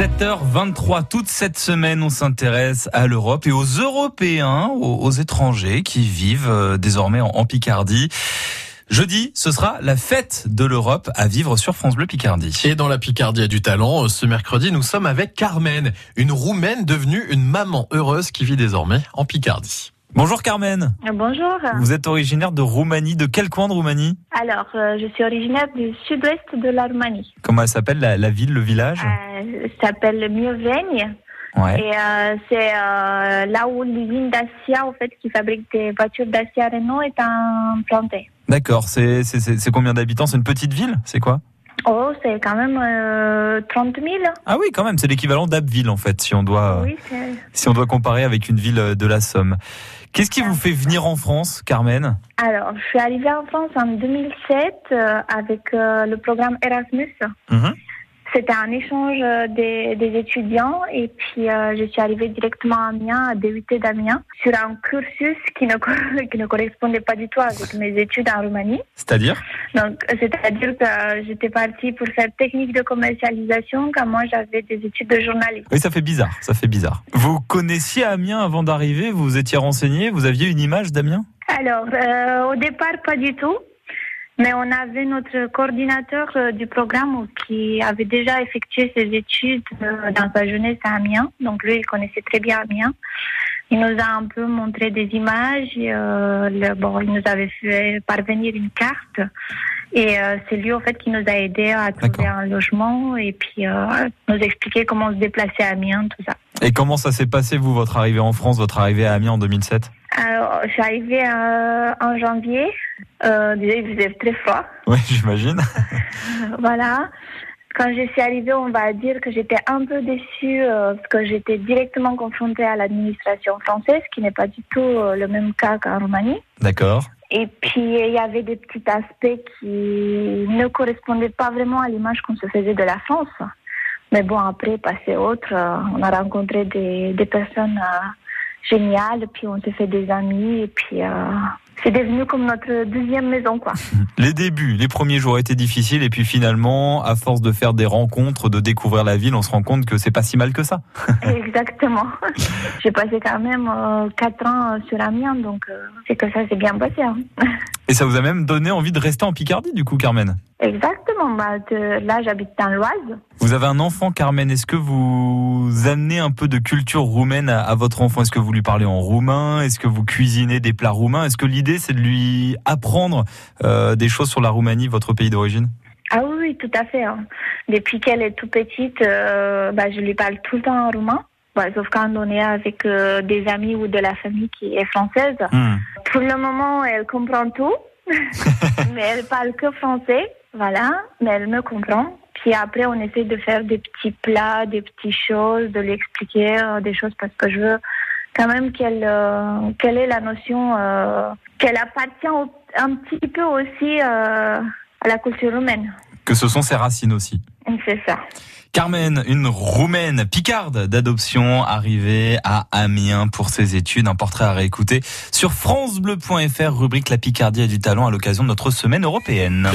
7h23, toute cette semaine, on s'intéresse à l'Europe et aux Européens, aux, étrangers qui vivent euh, désormais en, Picardie. Jeudi, ce sera la fête de l'Europe à vivre sur France Bleu Picardie. Et dans la Picardie a du talent, ce mercredi, nous sommes avec Carmen, une Roumaine devenue une maman heureuse qui vit désormais en Picardie. Bonjour Carmen. Bonjour. Vous êtes originaire de Roumanie. De quel coin de Roumanie? Alors, euh, je suis originaire du sud-ouest de la Roumanie. Comment elle s'appelle la, ville, le village? Euh, s'appelle Mioveni. Ouais. Et euh, c'est euh, là où l'usine Dacia, en fait, qui fabrique des voitures Dacia Renault, est implantée. D'accord. C'est combien d'habitants? C'est une petite ville? C'est quoi? Oh, c'est quand même 30 000. Ah oui, quand même. C'est l'équivalent d'Abbeville, en fait, si on doit, oui, si on doit comparer avec une ville de la Somme. Qu'est-ce qui vous fait venir en France, Carmen? Alors, je suis arrivée en France en 2007 euh, avec euh, le programme Erasmus. Mhm. C'était un échange euh, des, des, étudiants et puis euh, je suis arrivée directement à Amiens, à DUT d'Amiens, sur un cursus qui ne, qui ne correspondait pas du tout avec mes études en Roumanie. C'est-à-dire? Donc, c'est-à-dire que euh, j'étais partie pour faire technique de commercialisation quand moi j'avais des études de journalisme. Oui, ça fait bizarre, ça fait bizarre. Vous connaissiez Amiens avant d'arriver Vous étiez renseigné Vous aviez une image d'Amiens? Alors, au départ, pas du tout. Mais on avait notre coordinateur euh, du programme qui avait déjà effectué ses études euh, dans sa jeunesse à Amiens. Donc lui, il connaissait très bien Amiens. Il nous a un peu montré des images. Euh, bon, il nous avait fait parvenir une carte. Et c'est lui, en fait, qui nous a aidé à trouver un logement et puis nous expliquer comment se déplacer à Amiens, tout ça. Et comment ça s'est passé, vous, votre arrivée en France, votre arrivée à Amiens en 2007 alors, je suis arrivée euh, en janvier. Euh, déjà, il faisait très froid. Oui, j'imagine. voilà. Quand je suis arrivée, on va dire que j'étais un peu déçue euh, parce que j'étais directement confrontée à l'administration française, qui n'est pas du tout euh, le même cas qu'en Roumanie. D'accord. Et puis, il y avait des petits aspects qui ne correspondaient pas vraiment à l'image qu'on se faisait de la France. Mais bon, après, passé autre, on a rencontré des, des personnes génial. Puis on s'est fait des amis et puis euh, c'est devenu comme notre deuxième maison, quoi. Les débuts, les premiers jours étaient difficiles et puis finalement, à force de faire des rencontres, de découvrir la ville, on se rend compte que c'est pas si mal que ça. Exactement. J'ai passé quand même euh, quatre ans sur Amiens, donc euh, c'est que ça s'est bien passé. Hein. Et ça vous a même donné envie de rester en Picardie, du coup, Carmen Exactement. Bah, là, j'habite dans l'Oise. Vous avez un enfant, Carmen. Est-ce que vous amenez un peu de culture roumaine à, votre enfant? Est-ce que vous lui parlez en roumain? Est-ce que vous cuisinez des plats roumains? Est-ce que l'idée, c'est de lui apprendre euh, des choses sur la Roumanie, votre pays d'origine? Ah oui, tout à fait. Hein. Depuis qu'elle est tout petite, euh, bah, je lui parle tout le temps en roumain. Bah, sauf quand on est avec euh, des amis ou de la famille qui est française. Hmm. Pour le moment, elle comprend tout, mais elle parle que français, voilà, mais elle me comprend. Puis après, on essaie de faire des petits plats, des petites choses, de lui expliquer euh, des choses parce que je veux quand même qu'elle euh, quelle ait la notion euh, qu'elle appartient un petit peu aussi à la culture roumaine. Que ce sont ses racines aussi. C'est ça. Carmen, une roumaine picarde d'adoption arrivée à Amiens pour ses études. Un portrait à réécouter sur francebleu.fr, rubrique La Picardie a du talent à l'occasion de notre semaine européenne.